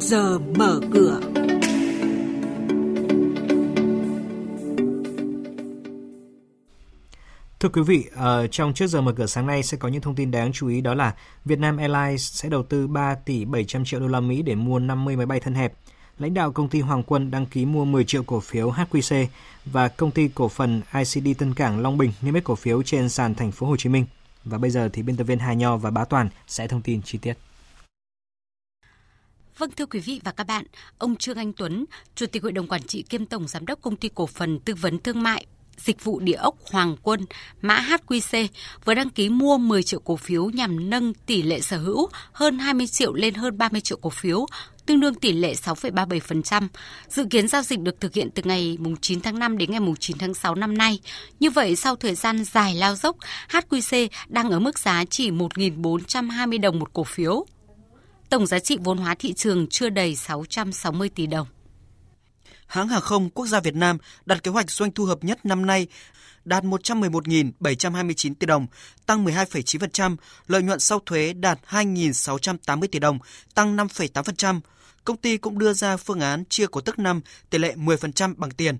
giờ mở cửa. Thưa quý vị, ờ, trong trước giờ mở cửa sáng nay sẽ có những thông tin đáng chú ý đó là Vietnam Airlines sẽ đầu tư 3 tỷ 700 triệu đô la Mỹ để mua 50 máy bay thân hẹp. Lãnh đạo công ty Hoàng Quân đăng ký mua 10 triệu cổ phiếu HQC và công ty cổ phần ICD Tân Cảng Long Bình niêm yết cổ phiếu trên sàn thành phố Hồ Chí Minh. Và bây giờ thì biên tập viên Hà Nho và Bá Toàn sẽ thông tin chi tiết. Vâng thưa quý vị và các bạn, ông Trương Anh Tuấn, Chủ tịch Hội đồng Quản trị kiêm Tổng Giám đốc Công ty Cổ phần Tư vấn Thương mại Dịch vụ Địa ốc Hoàng Quân, mã HQC, vừa đăng ký mua 10 triệu cổ phiếu nhằm nâng tỷ lệ sở hữu hơn 20 triệu lên hơn 30 triệu cổ phiếu, tương đương tỷ lệ 6,37%. Dự kiến giao dịch được thực hiện từ ngày 9 tháng 5 đến ngày 9 tháng 6 năm nay. Như vậy, sau thời gian dài lao dốc, HQC đang ở mức giá chỉ 1.420 đồng một cổ phiếu. Tổng giá trị vốn hóa thị trường chưa đầy 660 tỷ đồng hãng hàng không quốc gia Việt Nam đặt kế hoạch doanh thu hợp nhất năm nay đạt 111.729 tỷ đồng, tăng 12,9%, lợi nhuận sau thuế đạt 2.680 tỷ đồng, tăng 5,8%. Công ty cũng đưa ra phương án chia cổ tức năm tỷ lệ 10% bằng tiền.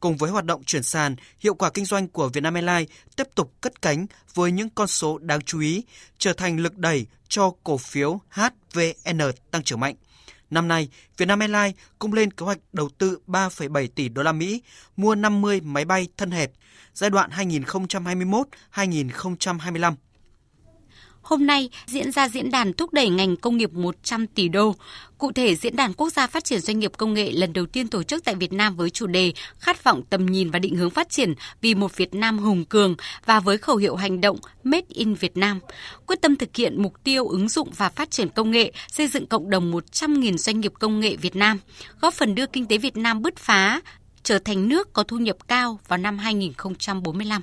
Cùng với hoạt động chuyển sàn, hiệu quả kinh doanh của Vietnam Airlines tiếp tục cất cánh với những con số đáng chú ý, trở thành lực đẩy cho cổ phiếu HVN tăng trưởng mạnh. Năm nay, Vietnam Airlines cũng lên kế hoạch đầu tư 3,7 tỷ đô la Mỹ mua 50 máy bay thân hẹp giai đoạn 2021-2025. Hôm nay diễn ra diễn đàn thúc đẩy ngành công nghiệp 100 tỷ đô. Cụ thể, Diễn đàn Quốc gia Phát triển Doanh nghiệp Công nghệ lần đầu tiên tổ chức tại Việt Nam với chủ đề Khát vọng tầm nhìn và định hướng phát triển vì một Việt Nam hùng cường và với khẩu hiệu hành động Made in Việt Nam, quyết tâm thực hiện mục tiêu ứng dụng và phát triển công nghệ, xây dựng cộng đồng 100.000 doanh nghiệp công nghệ Việt Nam, góp phần đưa kinh tế Việt Nam bứt phá, trở thành nước có thu nhập cao vào năm 2045.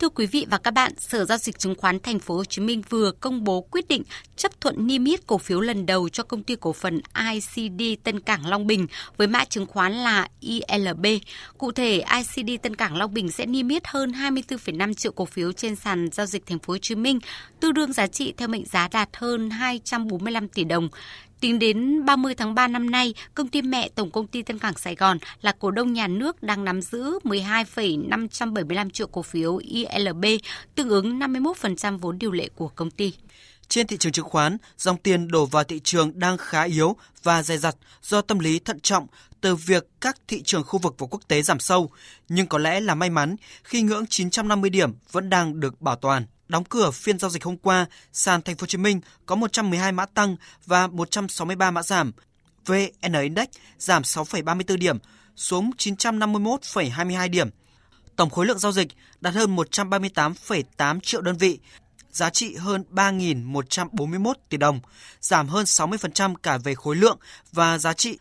Thưa quý vị và các bạn, Sở giao dịch chứng khoán Thành phố Hồ Chí Minh vừa công bố quyết định chấp thuận niêm yết cổ phiếu lần đầu cho công ty cổ phần ICD Tân Cảng Long Bình với mã chứng khoán là ILB. Cụ thể, ICD Tân Cảng Long Bình sẽ niêm yết hơn 24,5 triệu cổ phiếu trên sàn giao dịch Thành phố Hồ Chí Minh, tương đương giá trị theo mệnh giá đạt hơn 245 tỷ đồng. Tính đến 30 tháng 3 năm nay, công ty mẹ Tổng công ty Tân Cảng Sài Gòn là cổ đông nhà nước đang nắm giữ 12,575 triệu cổ phiếu ILB, tương ứng 51% vốn điều lệ của công ty. Trên thị trường chứng khoán, dòng tiền đổ vào thị trường đang khá yếu và dày dặt do tâm lý thận trọng từ việc các thị trường khu vực và quốc tế giảm sâu, nhưng có lẽ là may mắn khi ngưỡng 950 điểm vẫn đang được bảo toàn. Đóng cửa phiên giao dịch hôm qua, sàn Thành phố Hồ Chí Minh có 112 mã tăng và 163 mã giảm. VN Index giảm 6,34 điểm xuống 951,22 điểm. Tổng khối lượng giao dịch đạt hơn 138,8 triệu đơn vị, giá trị hơn 3.141 tỷ đồng, giảm hơn 60% cả về khối lượng và giá trị